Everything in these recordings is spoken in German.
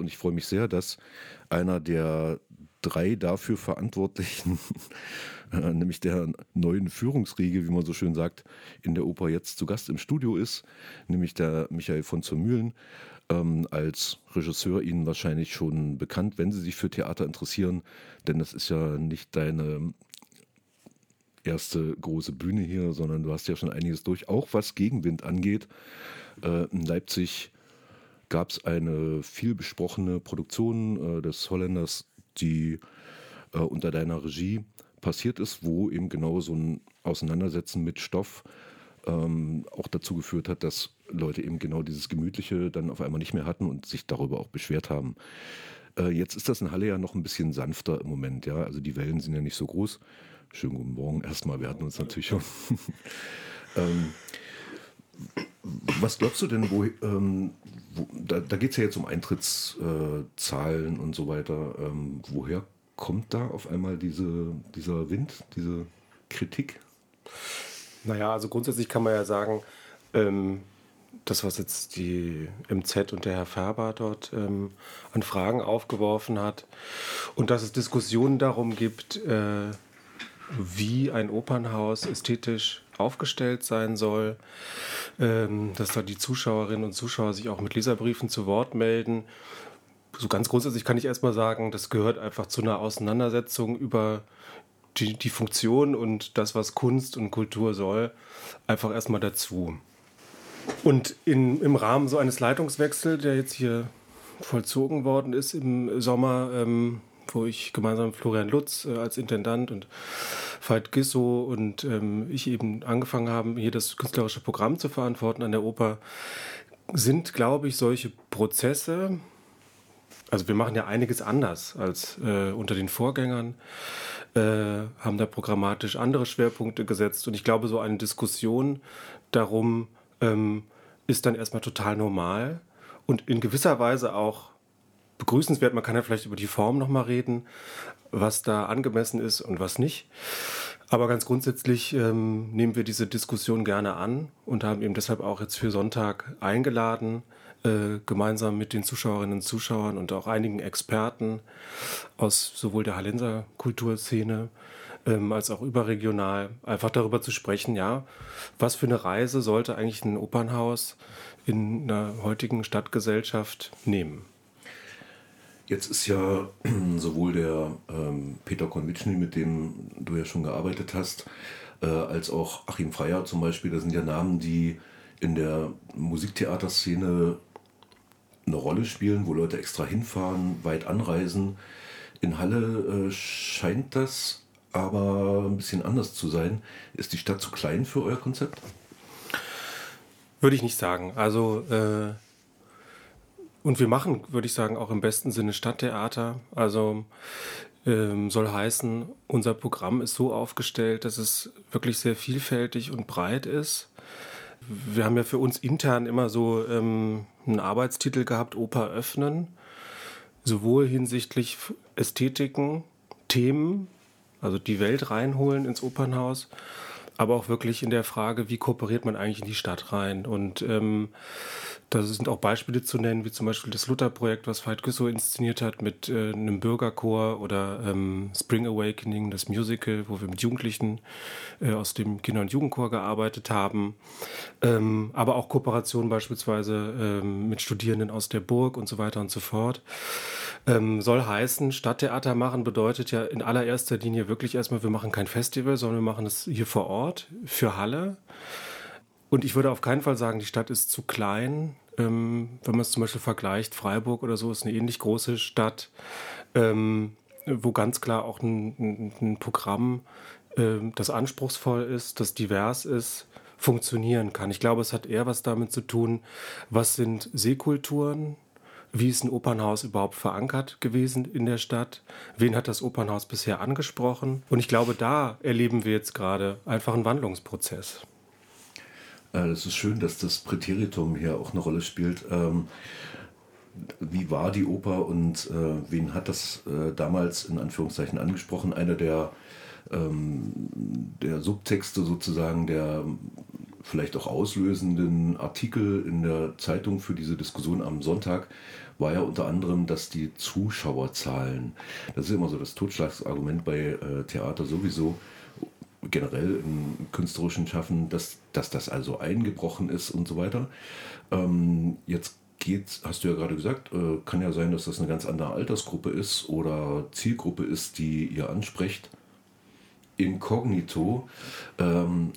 und ich freue mich sehr, dass einer der drei dafür Verantwortlichen, äh, nämlich der neuen Führungsriege, wie man so schön sagt, in der Oper jetzt zu Gast im Studio ist, nämlich der Michael von zur Mühlen. Ähm, als Regisseur Ihnen wahrscheinlich schon bekannt, wenn Sie sich für Theater interessieren, denn das ist ja nicht deine erste große Bühne hier, sondern du hast ja schon einiges durch, auch was Gegenwind angeht. Äh, in Leipzig gab es eine viel besprochene Produktion äh, des Holländers, die äh, unter deiner Regie passiert ist, wo eben genau so ein Auseinandersetzen mit Stoff ähm, auch dazu geführt hat, dass Leute eben genau dieses Gemütliche dann auf einmal nicht mehr hatten und sich darüber auch beschwert haben. Äh, jetzt ist das in Halle ja noch ein bisschen sanfter im Moment, ja. Also die Wellen sind ja nicht so groß. Schönen guten Morgen erstmal, wir hatten uns natürlich schon. ähm, was glaubst du denn, wo, ähm, wo da, da geht es ja jetzt um Eintrittszahlen äh, und so weiter. Ähm, woher kommt da auf einmal diese, dieser Wind, diese Kritik? Naja, also grundsätzlich kann man ja sagen, ähm, das, was jetzt die MZ und der Herr Färber dort ähm, an Fragen aufgeworfen hat und dass es Diskussionen darum gibt, äh, wie ein Opernhaus ästhetisch aufgestellt sein soll, ähm, dass da die Zuschauerinnen und Zuschauer sich auch mit Leserbriefen zu Wort melden. So ganz grundsätzlich kann ich erstmal sagen, das gehört einfach zu einer Auseinandersetzung über die, die Funktion und das, was Kunst und Kultur soll, einfach erstmal dazu. Und in, im Rahmen so eines Leitungswechsels, der jetzt hier vollzogen worden ist im Sommer, ähm, wo ich gemeinsam mit Florian Lutz äh, als Intendant und Veit Gisso und ähm, ich eben angefangen haben, hier das künstlerische Programm zu verantworten an der Oper, sind, glaube ich, solche Prozesse, also wir machen ja einiges anders als äh, unter den Vorgängern, äh, haben da programmatisch andere Schwerpunkte gesetzt. Und ich glaube, so eine Diskussion darum ähm, ist dann erstmal total normal und in gewisser Weise auch begrüßenswert. Man kann ja vielleicht über die Form nochmal reden, was da angemessen ist und was nicht. Aber ganz grundsätzlich ähm, nehmen wir diese Diskussion gerne an und haben eben deshalb auch jetzt für Sonntag eingeladen, äh, gemeinsam mit den Zuschauerinnen und Zuschauern und auch einigen Experten aus sowohl der Hallenser Kulturszene ähm, als auch überregional, einfach darüber zu sprechen, ja, was für eine Reise sollte eigentlich ein Opernhaus in einer heutigen Stadtgesellschaft nehmen. Jetzt ist ja sowohl der ähm, Peter Konwitschny, mit dem du ja schon gearbeitet hast, äh, als auch Achim Freier zum Beispiel, das sind ja Namen, die in der Musiktheaterszene eine Rolle spielen, wo Leute extra hinfahren, weit anreisen. In Halle äh, scheint das aber ein bisschen anders zu sein. Ist die Stadt zu klein für euer Konzept? Würde ich nicht sagen. Also äh und wir machen, würde ich sagen, auch im besten Sinne Stadttheater. Also ähm, soll heißen, unser Programm ist so aufgestellt, dass es wirklich sehr vielfältig und breit ist. Wir haben ja für uns intern immer so ähm, einen Arbeitstitel gehabt, Oper öffnen, sowohl hinsichtlich Ästhetiken, Themen, also die Welt reinholen ins Opernhaus, aber auch wirklich in der Frage, wie kooperiert man eigentlich in die Stadt rein. Und ähm, da sind auch Beispiele zu nennen, wie zum Beispiel das Luther-Projekt, was Veit Güssow inszeniert hat mit äh, einem Bürgerchor oder ähm, Spring Awakening, das Musical, wo wir mit Jugendlichen äh, aus dem Kinder- und Jugendchor gearbeitet haben. Ähm, aber auch Kooperationen beispielsweise ähm, mit Studierenden aus der Burg und so weiter und so fort. Ähm, soll heißen, Stadttheater machen bedeutet ja in allererster Linie wirklich erstmal, wir machen kein Festival, sondern wir machen es hier vor Ort für Halle. Und ich würde auf keinen Fall sagen, die Stadt ist zu klein. Ähm, wenn man es zum Beispiel vergleicht, Freiburg oder so ist eine ähnlich große Stadt, ähm, wo ganz klar auch ein, ein, ein Programm, ähm, das anspruchsvoll ist, das divers ist, funktionieren kann. Ich glaube, es hat eher was damit zu tun, was sind Seekulturen, wie ist ein Opernhaus überhaupt verankert gewesen in der Stadt? Wen hat das Opernhaus bisher angesprochen? Und ich glaube, da erleben wir jetzt gerade einfach einen Wandlungsprozess. Es äh, ist schön, dass das Präteritum hier auch eine Rolle spielt. Ähm, wie war die Oper und äh, wen hat das äh, damals in Anführungszeichen angesprochen? Einer der, ähm, der Subtexte sozusagen der vielleicht auch auslösenden Artikel in der Zeitung für diese Diskussion am Sonntag war ja unter anderem, dass die Zuschauerzahlen, das ist immer so das Totschlagsargument bei äh, Theater sowieso, generell im künstlerischen Schaffen, dass, dass das also eingebrochen ist und so weiter. Ähm, jetzt geht, hast du ja gerade gesagt, äh, kann ja sein, dass das eine ganz andere Altersgruppe ist oder Zielgruppe ist, die ihr ansprecht. Inkognito ähm,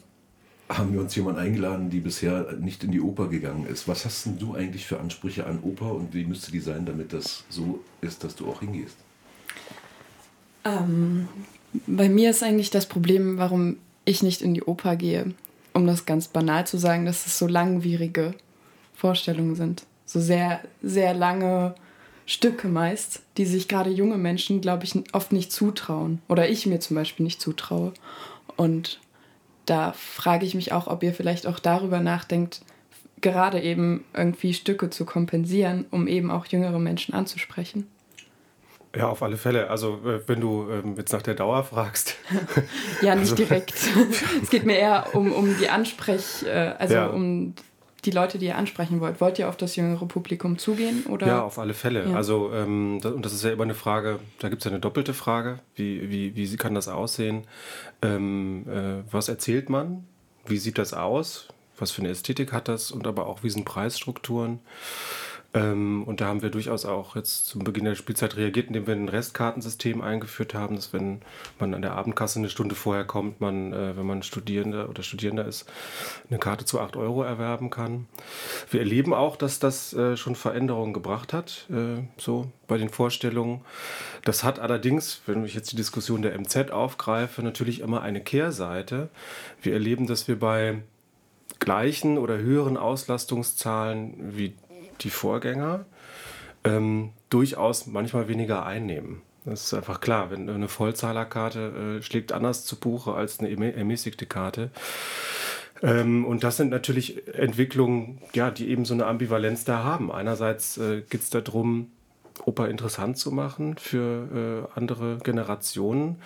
haben wir uns jemanden eingeladen, die bisher nicht in die Oper gegangen ist. Was hast denn du eigentlich für Ansprüche an Oper und wie müsste die sein, damit das so ist, dass du auch hingehst? Ähm, bei mir ist eigentlich das Problem, warum ich nicht in die Oper gehe. Um das ganz banal zu sagen, dass es so langwierige Vorstellungen sind. So sehr, sehr lange Stücke meist, die sich gerade junge Menschen, glaube ich, oft nicht zutrauen. Oder ich mir zum Beispiel nicht zutraue. Und da frage ich mich auch, ob ihr vielleicht auch darüber nachdenkt, gerade eben irgendwie Stücke zu kompensieren, um eben auch jüngere Menschen anzusprechen. Ja, auf alle Fälle. Also äh, wenn du ähm, jetzt nach der Dauer fragst. ja, nicht also, direkt. es geht mir eher um, um die Ansprech, äh, also ja. um die Leute, die ihr ansprechen wollt. Wollt ihr auf das jüngere Publikum zugehen? Oder? Ja, auf alle Fälle. Ja. Also, ähm, das, und das ist ja immer eine Frage, da gibt es ja eine doppelte Frage. Wie, wie, wie kann das aussehen? Ähm, äh, was erzählt man? Wie sieht das aus? Was für eine Ästhetik hat das? Und aber auch, wie sind Preisstrukturen? Ähm, und da haben wir durchaus auch jetzt zum Beginn der Spielzeit reagiert, indem wir ein Restkartensystem eingeführt haben, dass wenn man an der Abendkasse eine Stunde vorher kommt, man, äh, wenn man Studierender oder Studierender ist, eine Karte zu 8 Euro erwerben kann. Wir erleben auch, dass das äh, schon Veränderungen gebracht hat, äh, so bei den Vorstellungen. Das hat allerdings, wenn ich jetzt die Diskussion der MZ aufgreife, natürlich immer eine Kehrseite. Wir erleben, dass wir bei gleichen oder höheren Auslastungszahlen wie die Vorgänger ähm, durchaus manchmal weniger einnehmen. Das ist einfach klar, wenn eine Vollzahlerkarte äh, schlägt anders zu Buche als eine ermäßigte Karte. Ähm, und das sind natürlich Entwicklungen, ja, die eben so eine Ambivalenz da haben. Einerseits äh, geht es darum, Oper interessant zu machen für äh, andere Generationen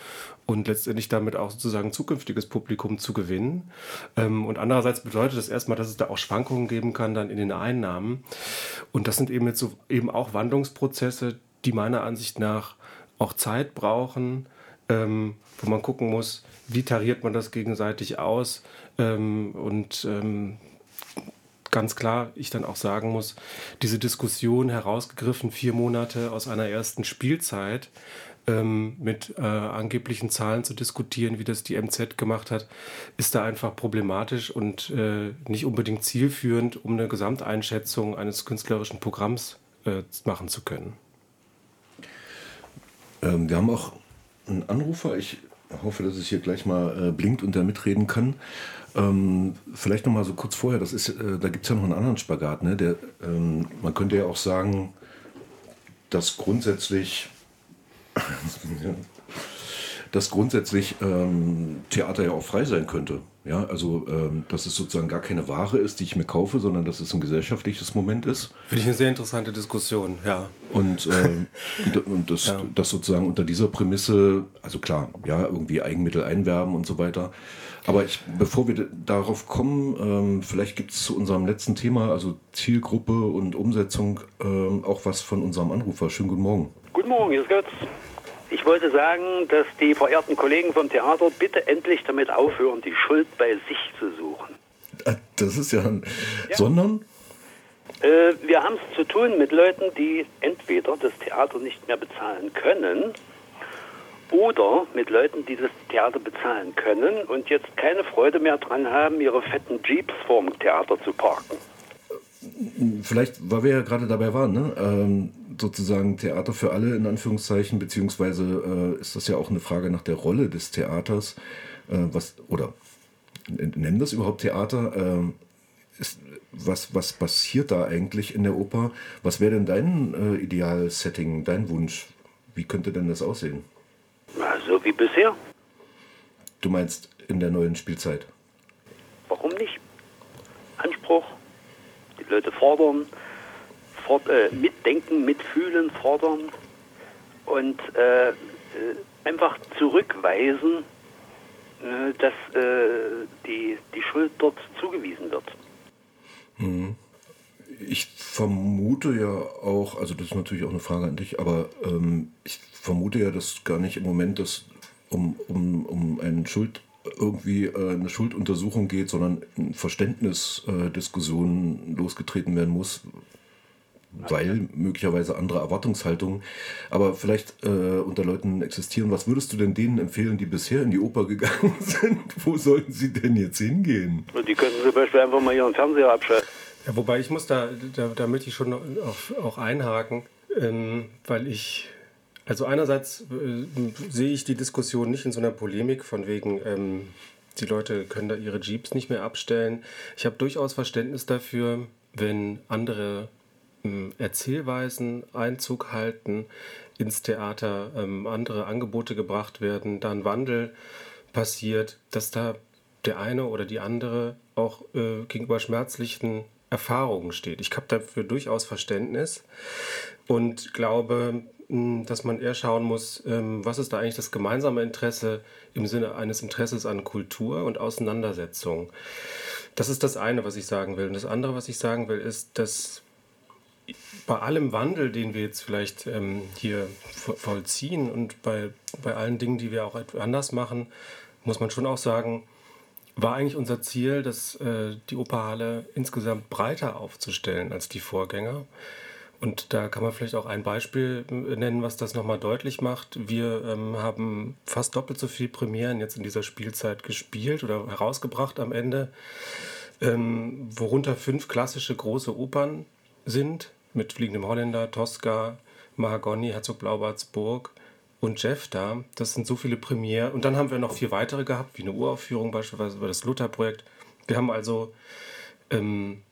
und letztendlich damit auch sozusagen zukünftiges Publikum zu gewinnen. Ähm, und andererseits bedeutet das erstmal, dass es da auch Schwankungen geben kann dann in den Einnahmen. Und das sind eben jetzt so eben auch Wandlungsprozesse, die meiner Ansicht nach auch Zeit brauchen, ähm, wo man gucken muss, wie tariert man das gegenseitig aus ähm, und ähm, ganz klar ich dann auch sagen muss, diese Diskussion herausgegriffen, vier Monate aus einer ersten Spielzeit ähm, mit äh, angeblichen Zahlen zu diskutieren, wie das die MZ gemacht hat, ist da einfach problematisch und äh, nicht unbedingt zielführend, um eine Gesamteinschätzung eines künstlerischen Programms äh, machen zu können. Ähm, wir haben auch einen Anrufer. Ich hoffe, dass es hier gleich mal äh, blinkt und da mitreden kann. Ähm, vielleicht noch mal so kurz vorher, das ist, äh, da gibt es ja noch einen anderen Spagat. Ne? Der, ähm, man könnte ja auch sagen, dass grundsätzlich, dass grundsätzlich ähm, Theater ja auch frei sein könnte. Ja, also ähm, dass es sozusagen gar keine Ware ist, die ich mir kaufe, sondern dass es ein gesellschaftliches Moment ist. Finde ich eine sehr interessante Diskussion, ja. Und, ähm, und das, ja. das sozusagen unter dieser Prämisse, also klar, ja, irgendwie Eigenmittel einwerben und so weiter. Aber ich, bevor wir darauf kommen, ähm, vielleicht gibt es zu unserem letzten Thema, also Zielgruppe und Umsetzung, ähm, auch was von unserem Anrufer. Schönen guten Morgen. Guten Morgen, hier ist Götz. Ich wollte sagen, dass die verehrten Kollegen vom Theater bitte endlich damit aufhören, die Schuld bei sich zu suchen. Äh, das ist ja ein. Ja. Sondern? Äh, wir haben es zu tun mit Leuten, die entweder das Theater nicht mehr bezahlen können oder mit Leuten, die das Theater bezahlen können und jetzt keine Freude mehr dran haben, ihre fetten Jeeps vorm Theater zu parken. Vielleicht, weil wir ja gerade dabei waren, ne? Ähm, sozusagen Theater für alle in Anführungszeichen, beziehungsweise äh, ist das ja auch eine Frage nach der Rolle des Theaters, äh, was, oder nennen das überhaupt Theater? Äh, ist, was, was passiert da eigentlich in der Oper? Was wäre denn dein äh, Idealsetting, dein Wunsch? Wie könnte denn das aussehen? Na, so wie bisher. Du meinst in der neuen Spielzeit? Warum nicht? Anspruch, Leute fordern, fort, äh, mitdenken, mitfühlen, fordern und äh, äh einfach zurückweisen äh, dass äh, die, die Schuld dort zugewiesen wird. Mhm. Ich vermute ja auch, also das ist natürlich auch eine Frage an dich, aber ähm, ich vermute ja, dass gar nicht im Moment das um, um, um einen Schuld irgendwie äh, eine Schulduntersuchung geht, sondern eine Verständnisdiskussion äh, losgetreten werden muss, weil möglicherweise andere Erwartungshaltungen, aber vielleicht äh, unter Leuten existieren. Was würdest du denn denen empfehlen, die bisher in die Oper gegangen sind? Wo sollten sie denn jetzt hingehen? Die könnten zum Beispiel einfach mal ihren Fernseher abschalten. Ja, wobei ich muss da, da, da möchte ich schon auch, auch einhaken, ähm, weil ich also einerseits äh, sehe ich die Diskussion nicht in so einer Polemik von wegen, ähm, die Leute können da ihre Jeeps nicht mehr abstellen. Ich habe durchaus Verständnis dafür, wenn andere ähm, Erzählweisen Einzug halten ins Theater, ähm, andere Angebote gebracht werden, da ein Wandel passiert, dass da der eine oder die andere auch äh, gegenüber schmerzlichen Erfahrungen steht. Ich habe dafür durchaus Verständnis und glaube, dass man eher schauen muss, ähm, was ist da eigentlich das gemeinsame Interesse im Sinne eines Interesses an Kultur und Auseinandersetzung. Das ist das eine, was ich sagen will. Und das andere, was ich sagen will, ist, dass bei allem Wandel, den wir jetzt vielleicht ähm, hier vollziehen und bei, bei allen Dingen, die wir auch anders machen, muss man schon auch sagen, war eigentlich unser Ziel, dass äh, die Operhalle insgesamt breiter aufzustellen als die Vorgänger. Und da kann man vielleicht auch ein Beispiel äh, nennen, was das nochmal deutlich macht. Wir ähm, haben fast doppelt so viel Premieren jetzt in dieser Spielzeit gespielt oder herausgebracht am Ende, ähm, worunter fünf klassische große Opern sind, mit Fliegendem Holländer, Tosca, Mahagoni, Herzog Blaubartsburg und Jeff da. Das sind so viele Premiere. Und dann haben wir noch vier weitere gehabt, wie eine Uraufführung beispielsweise über das Luther-Projekt. Wir haben also ähm,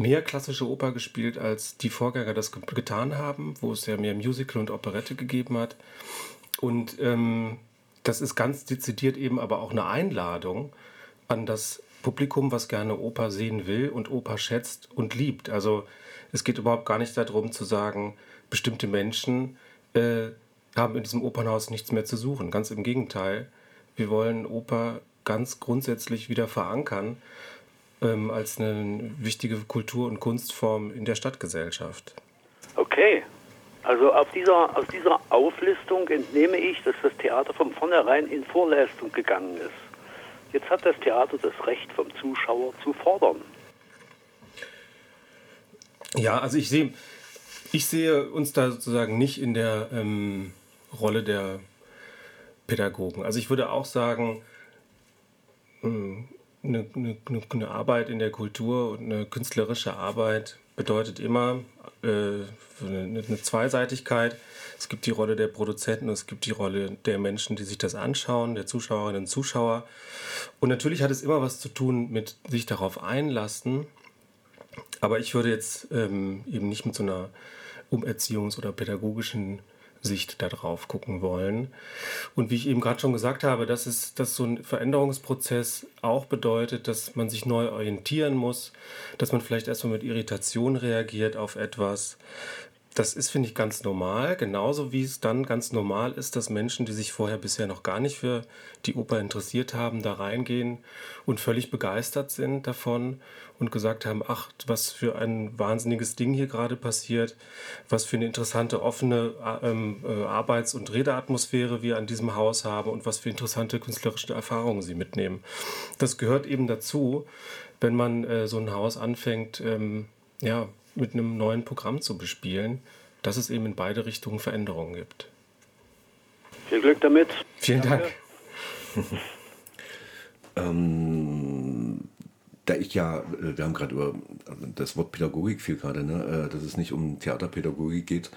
mehr klassische Oper gespielt, als die Vorgänger das getan haben, wo es ja mehr Musical und Operette gegeben hat. Und ähm, das ist ganz dezidiert eben aber auch eine Einladung an das Publikum, was gerne Oper sehen will und Oper schätzt und liebt. Also es geht überhaupt gar nicht darum zu sagen, bestimmte Menschen äh, haben in diesem Opernhaus nichts mehr zu suchen. Ganz im Gegenteil. Wir wollen Oper ganz grundsätzlich wieder verankern ähm, als eine wichtige Kultur- und Kunstform in der Stadtgesellschaft. Okay. Also auf dieser, aus dieser Auflistung entnehme ich, dass das Theater von vornherein in Vorleistung gegangen ist. Jetzt hat das Theater das Recht vom Zuschauer zu fordern. Ja, also ich sehe, ich sehe uns da sozusagen nicht in der ähm, Rolle der Pädagogen. Also ich würde auch sagen, hm, eine, eine, eine, Arbeit in der Kultur und eine künstlerische Arbeit bedeutet immer äh, eine, eine, Zweiseitigkeit. Es gibt die Rolle der Produzenten es gibt die Rolle der Menschen, die sich das anschauen, der Zuschauerinnen und Zuschauer. Und natürlich hat es immer was zu tun mit sich darauf einlassen. Aber ich würde jetzt ähm, eben nicht mit so einer umerziehungs- oder pädagogischen Sicht darauf gucken wollen. Und wie ich eben gerade schon gesagt habe, dass, es, dass so ein Veränderungsprozess auch bedeutet, dass man sich neu orientieren muss, dass man vielleicht erstmal mit Irritation reagiert auf etwas, das ist, finde ich, ganz normal. Genauso wie es dann ganz normal ist, dass Menschen, die sich vorher bisher noch gar nicht für die Oper interessiert haben, da reingehen und völlig begeistert sind davon und gesagt haben, ach, was für ein wahnsinniges Ding hier gerade passiert, was für eine interessante, offene ähm, äh, Arbeits- und Redeatmosphäre wir an diesem Haus haben und was für interessante künstlerische Erfahrungen sie mitnehmen. Das gehört eben dazu, wenn man äh, so ein Haus anfängt, ähm, ja, mit einem neuen Programm zu bespielen, dass es eben in beide Richtungen Veränderungen gibt. Viel Glück damit. Vielen Dank. ähm, da ich ja, äh, wir haben gerade über das Wort Pädagogik viel gerade, ne, äh, dass es nicht um Theaterpädagogik geht.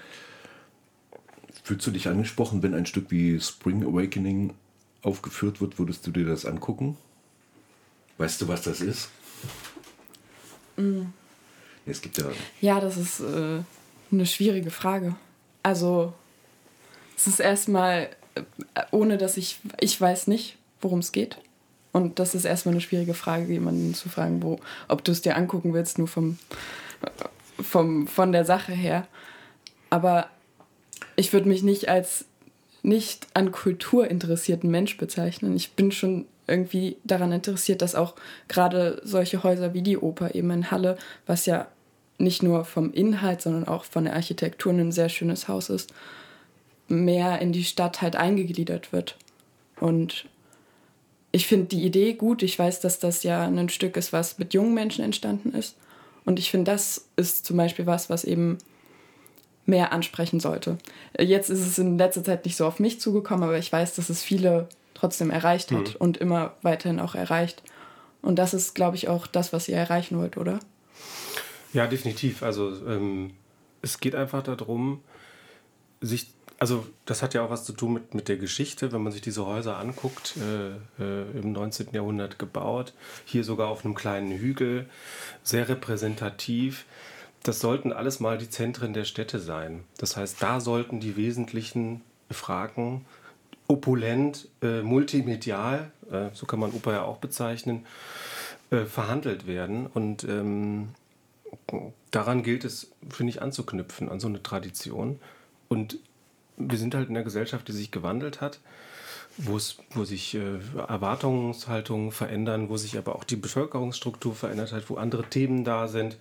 Fühlst du dich angesprochen, wenn ein Stück wie Spring Awakening aufgeführt wird, würdest du dir das angucken? Weißt du, was das ist? Mhm. Es gibt ja. Ja, das ist äh, eine schwierige Frage. Also, es ist erstmal, äh, ohne dass ich, ich weiß nicht, worum es geht. Und das ist erstmal eine schwierige Frage, jemanden zu fragen, wo, ob du es dir angucken willst, nur vom, vom, von der Sache her. Aber ich würde mich nicht als nicht an Kultur interessierten Mensch bezeichnen. Ich bin schon irgendwie daran interessiert, dass auch gerade solche Häuser wie die Oper eben in Halle, was ja nicht nur vom Inhalt, sondern auch von der Architektur ein sehr schönes Haus ist, mehr in die Stadt halt eingegliedert wird. Und ich finde die Idee gut. Ich weiß, dass das ja ein Stück ist, was mit jungen Menschen entstanden ist. Und ich finde, das ist zum Beispiel was, was eben mehr ansprechen sollte. Jetzt ist es in letzter Zeit nicht so auf mich zugekommen, aber ich weiß, dass es viele trotzdem erreicht hat mhm. und immer weiterhin auch erreicht. Und das ist, glaube ich, auch das, was ihr erreichen wollt, oder? Ja, definitiv. Also ähm, es geht einfach darum, sich, also das hat ja auch was zu tun mit, mit der Geschichte, wenn man sich diese Häuser anguckt, äh, äh, im 19. Jahrhundert gebaut, hier sogar auf einem kleinen Hügel, sehr repräsentativ das sollten alles mal die Zentren der Städte sein. Das heißt, da sollten die wesentlichen Fragen opulent, äh, multimedial, äh, so kann man Oper ja auch bezeichnen, äh, verhandelt werden. Und ähm, daran gilt es, finde ich, anzuknüpfen, an so eine Tradition. Und wir sind halt in einer Gesellschaft, die sich gewandelt hat, wo, sich äh, Erwartungshaltungen verändern, wo sich aber auch die Bevölkerungsstruktur verändert hat, wo andere Themen da sind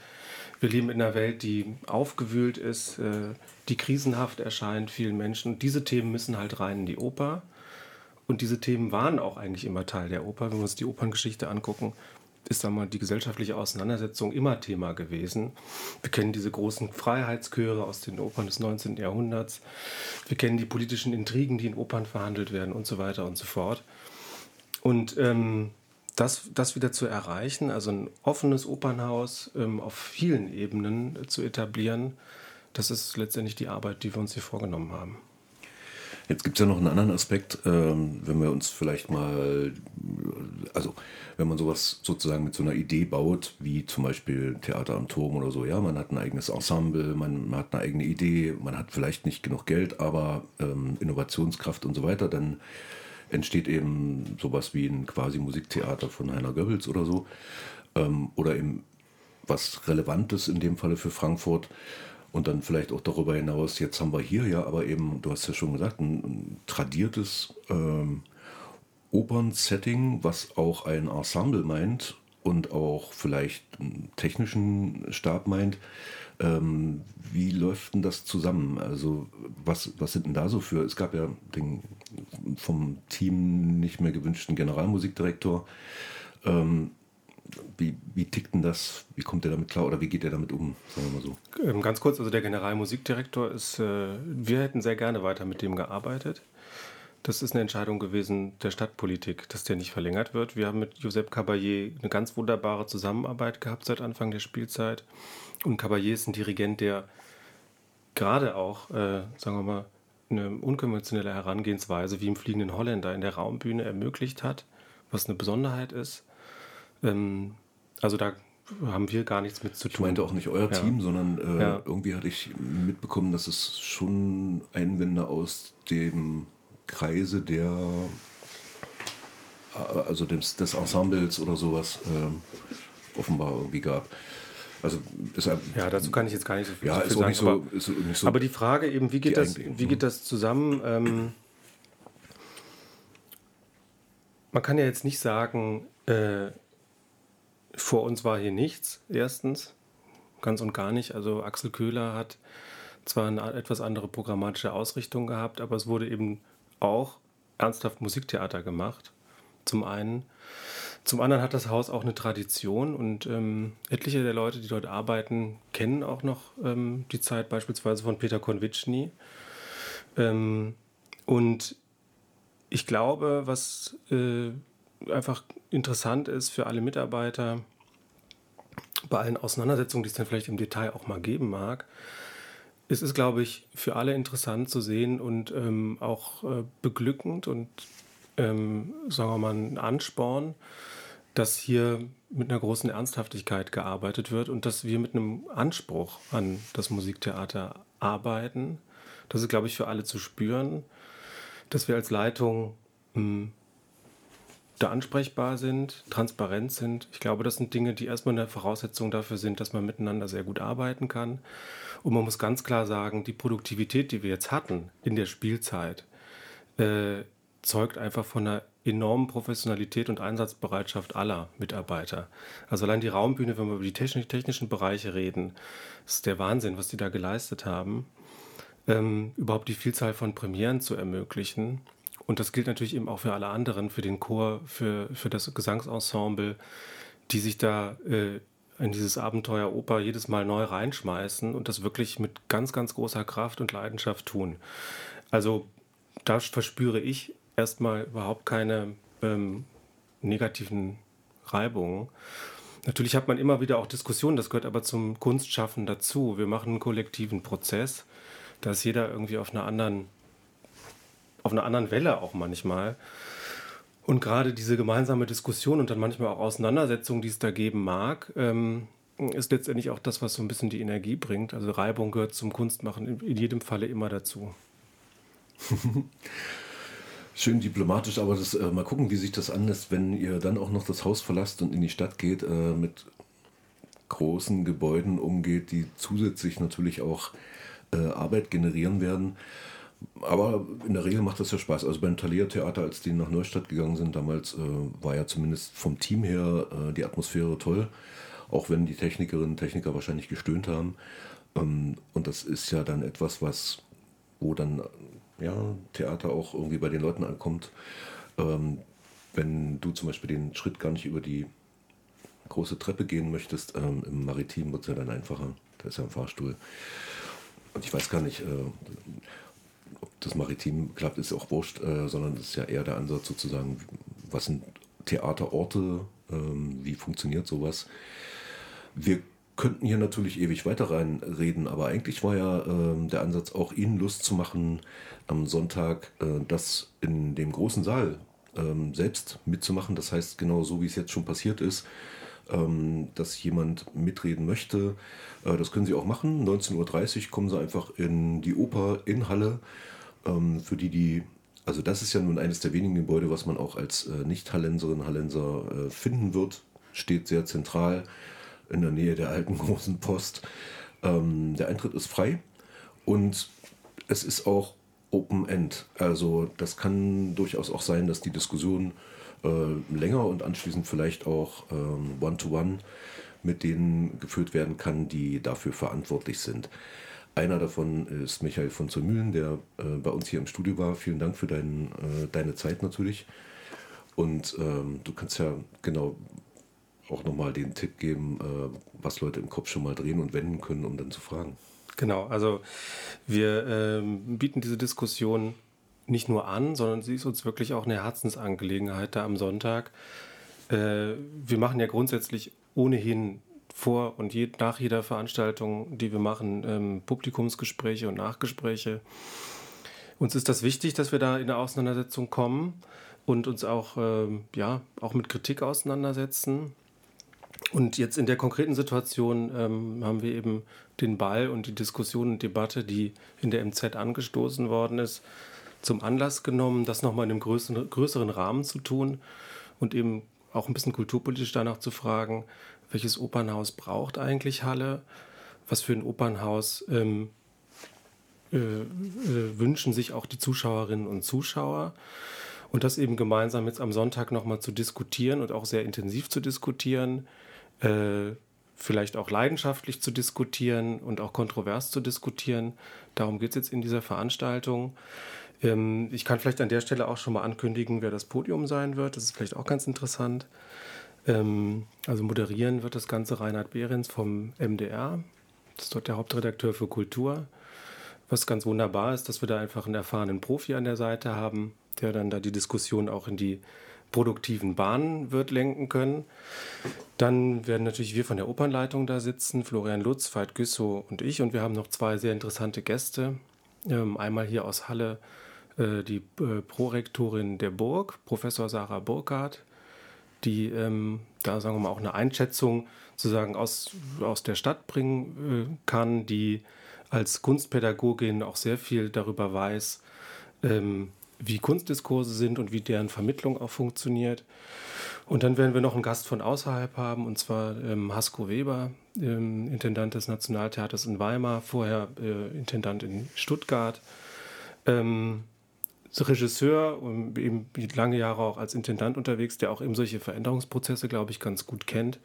wir leben in einer Welt, die aufgewühlt ist, äh, die krisenhaft erscheint vielen Menschen. Und diese Themen müssen halt rein in die Oper. Und diese Themen waren auch eigentlich immer Teil der Oper. Wenn wir uns die Operngeschichte angucken, ist da mal die gesellschaftliche Auseinandersetzung immer Thema gewesen. Wir kennen diese großen Freiheitschöre aus den Opern des 19. Jahrhunderts. Wir kennen die politischen Intrigen, die in Opern verhandelt werden und so weiter und so fort. Und ähm, das, das wieder zu erreichen, also ein offenes Opernhaus ähm, auf vielen Ebenen äh, zu etablieren, das ist letztendlich die Arbeit, die wir uns hier vorgenommen haben. Jetzt gibt es ja noch einen anderen Aspekt, ähm, wenn wir uns vielleicht mal, also wenn man sowas sozusagen mit so einer Idee baut, wie zum Beispiel Theater am Turm oder so, ja, man hat ein eigenes Ensemble, man, man hat eine eigene Idee, man hat vielleicht nicht genug Geld, aber ähm, Innovationskraft und so weiter, dann entsteht eben sowas wie ein quasi Musiktheater von Heiner Goebbels oder so. Ähm, oder eben was Relevantes in dem Falle für Frankfurt. Und dann vielleicht auch darüber hinaus, jetzt haben wir hier ja aber eben, du hast ja schon gesagt, ein, ein tradiertes ähm, Opernsetting, was auch ein Ensemble meint und auch vielleicht einen technischen Stab meint. Ähm, wie läuft denn das zusammen? Also was, was sind denn da so für? Es gab ja den vom Team nicht mehr gewünschten Generalmusikdirektor. Ähm, wie, wie tickt denn das? Wie kommt er damit klar oder wie geht er damit um? Sagen wir mal so. Ähm, ganz kurz, also der Generalmusikdirektor ist, äh, wir hätten sehr gerne weiter mit dem gearbeitet. Das ist eine Entscheidung gewesen der Stadtpolitik, dass der nicht verlängert wird. Wir haben mit Josep Caballé eine ganz wunderbare Zusammenarbeit gehabt seit Anfang der Spielzeit. Und Caballé ist ein Dirigent, der gerade auch, äh, sagen wir mal, eine unkonventionelle Herangehensweise wie im Fliegenden Holländer in der Raumbühne ermöglicht hat, was eine Besonderheit ist. Ähm, also da haben wir gar nichts mit zu tun. Ich meinte auch nicht euer ja. Team, sondern äh, ja. irgendwie hatte ich mitbekommen, dass es schon Einwände aus dem Kreise der also des, des Ensembles oder sowas äh, offenbar irgendwie gab. Also deshalb, ja, dazu kann ich jetzt gar nicht so viel, ja, so sagen. aber, so, nicht so aber, die Frage eben, wie geht, das, wie geht das zusammen? Ähm, man kann ja jetzt nicht sagen, äh, vor uns war hier nichts, erstens, ganz und gar nicht. Also Axel Köhler hat zwar eine etwas andere programmatische Ausrichtung gehabt, aber es wurde eben auch ernsthaft Musiktheater gemacht, zum einen. Zum anderen hat das Haus auch eine Tradition und ähm, etliche der Leute, die dort arbeiten, kennen auch noch ähm, die Zeit beispielsweise von Peter Konvitschny. Ähm, und ich glaube, was äh, einfach interessant ist für alle Mitarbeiter, bei allen Auseinandersetzungen, die es dann vielleicht im Detail auch mal geben mag, es ist, glaube ich, für alle interessant zu sehen und ähm, auch äh, beglückend und, ähm, sagen wir mal, ein Ansporn, dass hier mit einer großen Ernsthaftigkeit gearbeitet wird und dass wir mit einem Anspruch an das Musiktheater arbeiten. Das ist, glaube ich, für alle zu spüren, dass wir als Leitung mh, hm, da ansprechbar sind, transparent sind. Ich glaube, das sind Dinge, die erstmal eine Voraussetzung dafür sind, dass man miteinander sehr gut arbeiten kann. Und man muss ganz klar sagen, die Produktivität, die wir jetzt hatten in der Spielzeit, äh, zeugt einfach von einer enormen Professionalität und Einsatzbereitschaft aller Mitarbeiter. Also allein die Raumbühne, wenn wir über die technischen Bereiche reden, ist der Wahnsinn, was die da geleistet haben, ähm, überhaupt die Vielzahl von Premieren zu ermöglichen. Und das gilt natürlich eben auch für alle anderen, für den Chor, für, für das Gesangsensemble, die sich da äh, in dieses Abenteuer Oper jedes Mal neu reinschmeißen und das wirklich mit ganz, ganz großer Kraft und Leidenschaft tun. Also da verspüre ich erstmal überhaupt keine ähm, negativen Reibungen. Natürlich hat man immer wieder auch Diskussionen, das gehört aber zum Kunstschaffen dazu. Wir machen einen kollektiven Prozess, da ist jeder irgendwie auf einer anderen, auf einer anderen Welle auch manchmal. Und gerade diese gemeinsame Diskussion und dann manchmal auch Auseinandersetzungen, die es da geben mag, ähm, ist letztendlich auch das, was so ein bisschen die Energie bringt. Also Reibung gehört zum Kunstmachen in jedem Falle immer dazu. Schön diplomatisch, aber das, äh, mal gucken, wie sich das anlässt, wenn ihr dann auch noch das Haus verlasst und in die Stadt geht, äh, mit großen Gebäuden umgeht, die zusätzlich natürlich auch äh, Arbeit generieren werden. Aber in der Regel macht das ja Spaß. Also beim Thalia Theater, als die nach Neustadt gegangen sind, damals äh, war ja zumindest vom Team her äh, die Atmosphäre toll. Auch wenn die Technikerinnen und Techniker wahrscheinlich gestöhnt haben. Ähm, und das ist ja dann etwas, was, wo dann ja, Theater auch irgendwie bei den Leuten ankommt. Ähm, wenn du zum Beispiel den Schritt gar nicht über die große Treppe gehen möchtest, ähm, im Maritim wird es ja dann einfacher. Da ist ja ein Fahrstuhl. Und ich weiß gar nicht, äh, ob das Maritim klappt, ist auch wurscht, äh, sondern es ist ja eher der Ansatz sozusagen, was sind Theaterorte, ähm, wie funktioniert sowas. Wir könnten hier natürlich ewig weiter reinreden, aber eigentlich war ja äh, der Ansatz auch Ihnen Lust zu machen, am Sonntag äh, das in dem großen Saal ähm, selbst mitzumachen. Das heißt, genau so wie es jetzt schon passiert ist, ähm, dass jemand mitreden möchte. Äh, das können Sie auch machen. 19.30 Uhr kommen Sie einfach in die Oper in Halle. Ähm, für die, die, also das ist ja nun eines der wenigen Gebäude, was man auch als äh, Nicht-Hallenserin, Hallenser äh, finden wird. Steht sehr zentral in der Nähe der alten großen Post. Ähm, der Eintritt ist frei und es ist auch Open End. Also das kann durchaus auch sein, dass die Diskussion äh, länger und anschließend vielleicht auch ähm, One-to-One mit denen geführt werden kann, die dafür verantwortlich sind. Einer davon ist Michael von zur Mühlen, der äh, bei uns hier im Studio war. Vielen Dank für dein, äh, deine Zeit natürlich. Und ähm, du kannst ja genau auch nochmal den Tipp geben, äh, was Leute im Kopf schon mal drehen und wenden können, um dann zu fragen. Genau, also wir ähm, bieten diese Diskussion nicht nur an, sondern sie ist uns wirklich auch eine Herzensangelegenheit da am Sonntag. Äh, wir machen ja grundsätzlich ohnehin vor und je, nach jeder Veranstaltung, die wir machen, ähm, Publikumsgespräche und Nachgespräche. Uns ist das wichtig, dass wir da in eine Auseinandersetzung kommen und uns auch, ähm, ja, auch mit Kritik auseinandersetzen. Und jetzt in der konkreten Situation ähm, haben wir eben den Ball und die Diskussion und Debatte, die in der MZ angestoßen worden ist, zum Anlass genommen, das nochmal in einem größeren, größeren Rahmen zu tun und eben auch ein bisschen kulturpolitisch danach zu fragen, welches Opernhaus braucht eigentlich Halle, was für ein Opernhaus ähm, äh, äh, wünschen sich auch die Zuschauerinnen und Zuschauer. Und das eben gemeinsam jetzt am Sonntag nochmal zu diskutieren und auch sehr intensiv zu diskutieren, äh, vielleicht auch leidenschaftlich zu diskutieren und auch kontrovers zu diskutieren. Darum geht es jetzt in dieser Veranstaltung. Ähm, ich kann vielleicht an der Stelle auch schon mal ankündigen, wer das Podium sein wird. Das ist vielleicht auch ganz interessant. Ähm, also moderieren wird das Ganze Reinhard Behrens vom MDR. Das ist dort der Hauptredakteur für Kultur. Was ganz wunderbar ist, dass wir da einfach einen erfahrenen Profi an der Seite haben, der dann da die Diskussion auch in die produktiven Bahnen wird lenken können. Dann werden natürlich wir von der Opernleitung da sitzen, Florian Lutz, Veit Güssow und ich. Und wir haben noch zwei sehr interessante Gäste. Ähm, einmal hier aus Halle die äh, Prorektorin der Burg, Professor Sarah Burkhardt, die ähm, da sagen wir mal auch eine Einschätzung sozusagen aus, aus der Stadt bringen äh, kann, die als Kunstpädagogin auch sehr viel darüber weiß, ähm, wie Kunstdiskurse sind und wie deren Vermittlung auch funktioniert. Und dann werden wir noch einen Gast von außerhalb haben, und zwar ähm, Hasko Weber, ähm, Intendant des Nationaltheaters in Weimar, vorher äh, Intendant in Stuttgart. Ähm, Regisseur und eben lange Jahre auch als Intendant unterwegs, der auch eben solche Veränderungsprozesse, glaube ich, ganz gut kennt.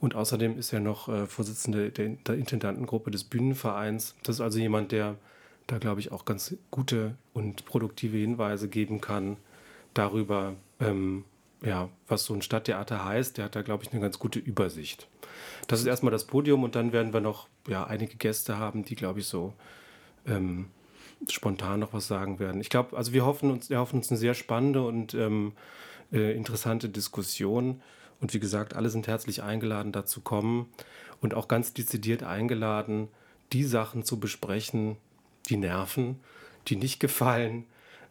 Und außerdem ist er noch äh, Vorsitzende der, der, Intendantengruppe des Bühnenvereins. Das ist also jemand, der da, glaube ich, auch ganz gute und produktive Hinweise geben kann darüber, ähm, ja, was so ein Stadttheater heißt. Der hat da, glaube ich, eine ganz gute Übersicht. Das ist erstmal das Podium und dann werden wir noch ja, einige Gäste haben, die, glaube ich, so ähm, spontan noch was sagen werden. Ich glaube, also wir hoffen uns, wir hoffen uns eine sehr spannende und ähm, äh, interessante Diskussion. Und wie gesagt, alle sind herzlich eingeladen, da zu kommen und auch ganz dezidiert eingeladen, die Sachen zu besprechen, die nerven, die nicht gefallen.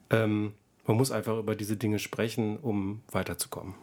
Ähm, man muss einfach über diese Dinge sprechen, um weiterzukommen.